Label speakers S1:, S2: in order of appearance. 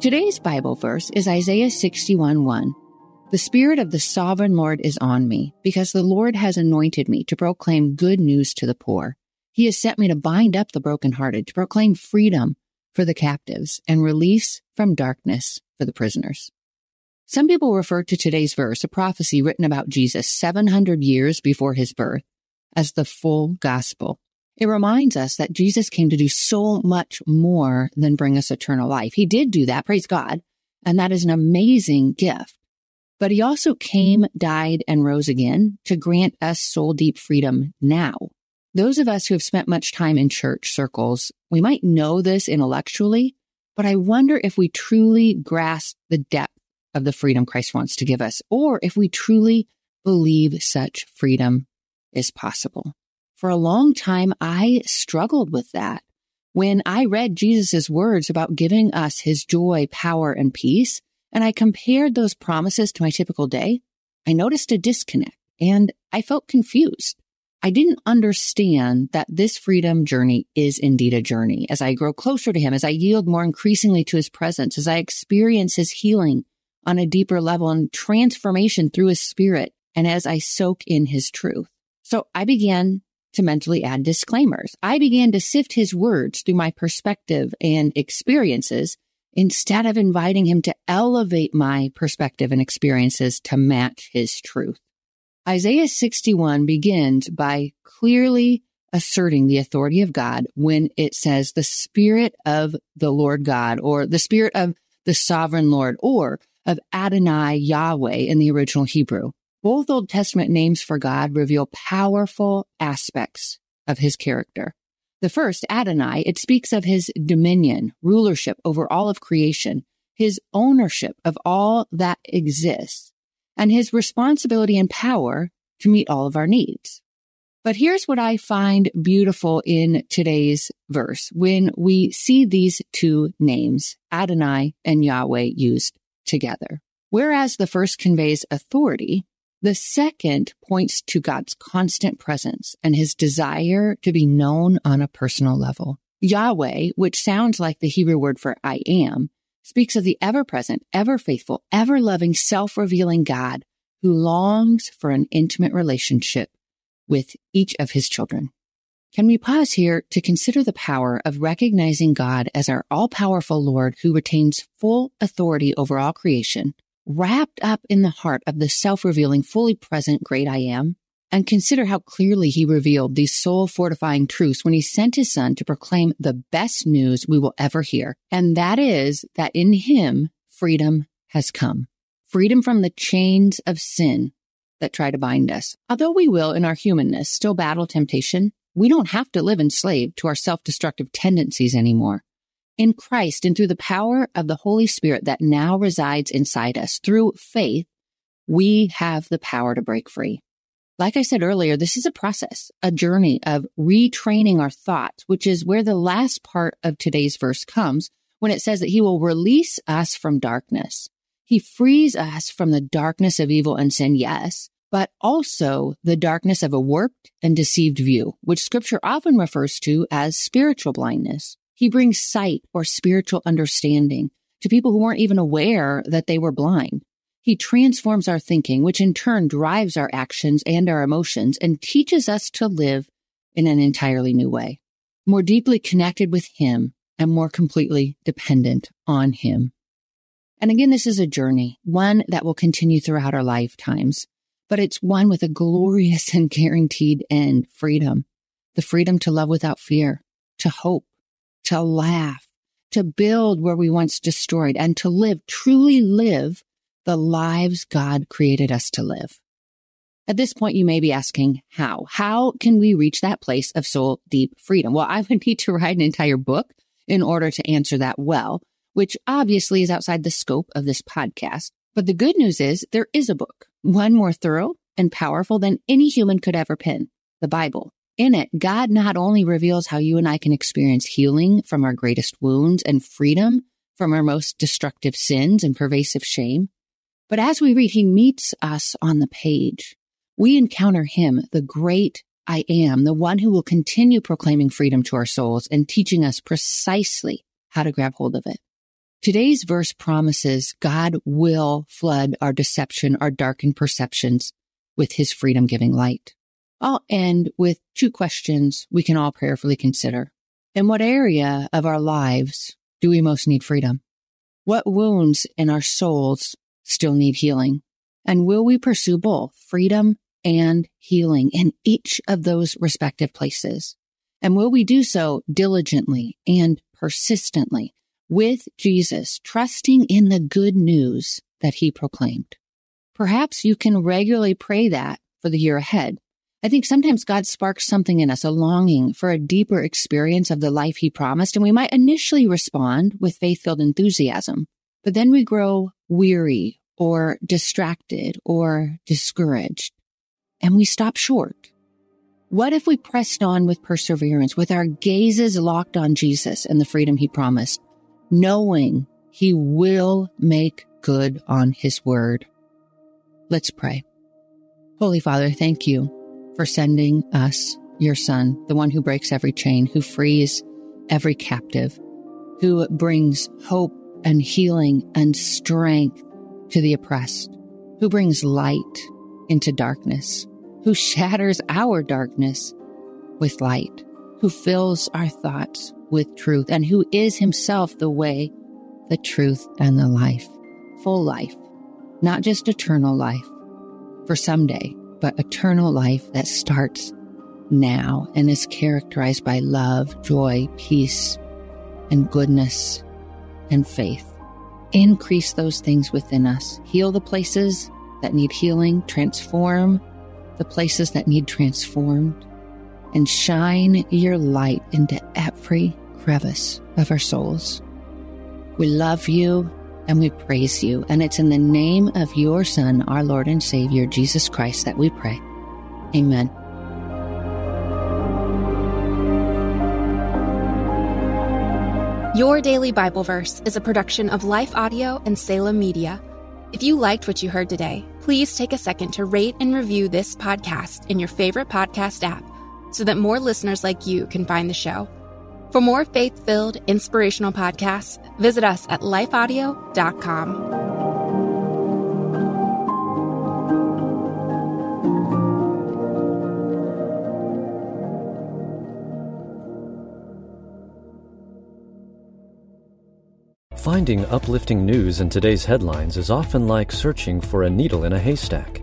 S1: Today's Bible verse is Isaiah 61 1. The Spirit of the Sovereign Lord is on me, because the Lord has anointed me to proclaim good news to the poor. He has sent me to bind up the brokenhearted, to proclaim freedom for the captives, and release from darkness for the prisoners. Some people refer to today's verse, a prophecy written about Jesus 700 years before his birth, as the full gospel. It reminds us that Jesus came to do so much more than bring us eternal life. He did do that, praise God, and that is an amazing gift. But he also came, died, and rose again to grant us soul deep freedom now. Those of us who have spent much time in church circles, we might know this intellectually, but I wonder if we truly grasp the depth of the freedom Christ wants to give us, or if we truly believe such freedom is possible. For a long time, I struggled with that. When I read Jesus' words about giving us his joy, power, and peace, and I compared those promises to my typical day, I noticed a disconnect and I felt confused. I didn't understand that this freedom journey is indeed a journey. As I grow closer to him, as I yield more increasingly to his presence, as I experience his healing on a deeper level and transformation through his spirit, and as I soak in his truth. So I began to mentally add disclaimers. I began to sift his words through my perspective and experiences instead of inviting him to elevate my perspective and experiences to match his truth. Isaiah 61 begins by clearly asserting the authority of God when it says the spirit of the Lord God or the spirit of the sovereign Lord or of Adonai Yahweh in the original Hebrew. Both Old Testament names for God reveal powerful aspects of his character. The first, Adonai, it speaks of his dominion, rulership over all of creation, his ownership of all that exists, and his responsibility and power to meet all of our needs. But here's what I find beautiful in today's verse when we see these two names, Adonai and Yahweh, used together. Whereas the first conveys authority, the second points to God's constant presence and his desire to be known on a personal level. Yahweh, which sounds like the Hebrew word for I am, speaks of the ever present, ever faithful, ever loving, self revealing God who longs for an intimate relationship with each of his children. Can we pause here to consider the power of recognizing God as our all powerful Lord who retains full authority over all creation wrapped up in the heart of the self revealing, fully present great I am. And consider how clearly he revealed these soul fortifying truths when he sent his son to proclaim the best news we will ever hear. And that is that in him, freedom has come. Freedom from the chains of sin that try to bind us. Although we will, in our humanness, still battle temptation, we don't have to live enslaved to our self destructive tendencies anymore in Christ and through the power of the Holy Spirit that now resides inside us through faith, we have the power to break free. Like I said earlier, this is a process, a journey of retraining our thoughts, which is where the last part of today's verse comes when it says that he will release us from darkness. He frees us from the darkness of evil and sin, yes, but also the darkness of a warped and deceived view, which scripture often refers to as spiritual blindness. He brings sight or spiritual understanding to people who weren't even aware that they were blind. He transforms our thinking, which in turn drives our actions and our emotions and teaches us to live in an entirely new way, more deeply connected with Him and more completely dependent on Him. And again, this is a journey, one that will continue throughout our lifetimes, but it's one with a glorious and guaranteed end freedom. The freedom to love without fear, to hope, to laugh, to build where we once destroyed, and to live, truly live the lives God created us to live. At this point, you may be asking, how? How can we reach that place of soul deep freedom? Well, I would need to write an entire book in order to answer that well, which obviously is outside the scope of this podcast. But the good news is there is a book, one more thorough and powerful than any human could ever pen, the Bible. In it, God not only reveals how you and I can experience healing from our greatest wounds and freedom from our most destructive sins and pervasive shame, but as we read, he meets us on the page. We encounter him, the great I am, the one who will continue proclaiming freedom to our souls and teaching us precisely how to grab hold of it. Today's verse promises God will flood our deception, our darkened perceptions with his freedom giving light. I'll end with two questions we can all prayerfully consider. In what area of our lives do we most need freedom? What wounds in our souls still need healing? And will we pursue both freedom and healing in each of those respective places? And will we do so diligently and persistently with Jesus, trusting in the good news that he proclaimed? Perhaps you can regularly pray that for the year ahead. I think sometimes God sparks something in us, a longing for a deeper experience of the life he promised, and we might initially respond with faith filled enthusiasm. But then we grow weary or distracted or discouraged and we stop short. What if we pressed on with perseverance, with our gazes locked on Jesus and the freedom he promised, knowing he will make good on his word? Let's pray. Holy Father, thank you for sending us your son, the one who breaks every chain, who frees every captive, who brings hope and healing and strength to the oppressed, who brings light into darkness, who shatters our darkness with light, who fills our thoughts with truth, and who is himself the way, the truth, and the life, full life, not just eternal life. For someday, but eternal life that starts now and is characterized by love, joy, peace, and goodness and faith. Increase those things within us. Heal the places that need healing, transform the places that need transformed, and shine your light into every crevice of our souls. We love you and we praise you. And it's in the name of your Son, our Lord and Savior, Jesus Christ, that we pray. Amen.
S2: Your Daily Bible Verse is a production of Life Audio and Salem Media. If you liked what you heard today, please take a second to rate and review this podcast in your favorite podcast app so that more listeners like you can find the show. For more faith filled, inspirational podcasts, visit us at lifeaudio.com.
S3: Finding uplifting news in today's headlines is often like searching for a needle in a haystack.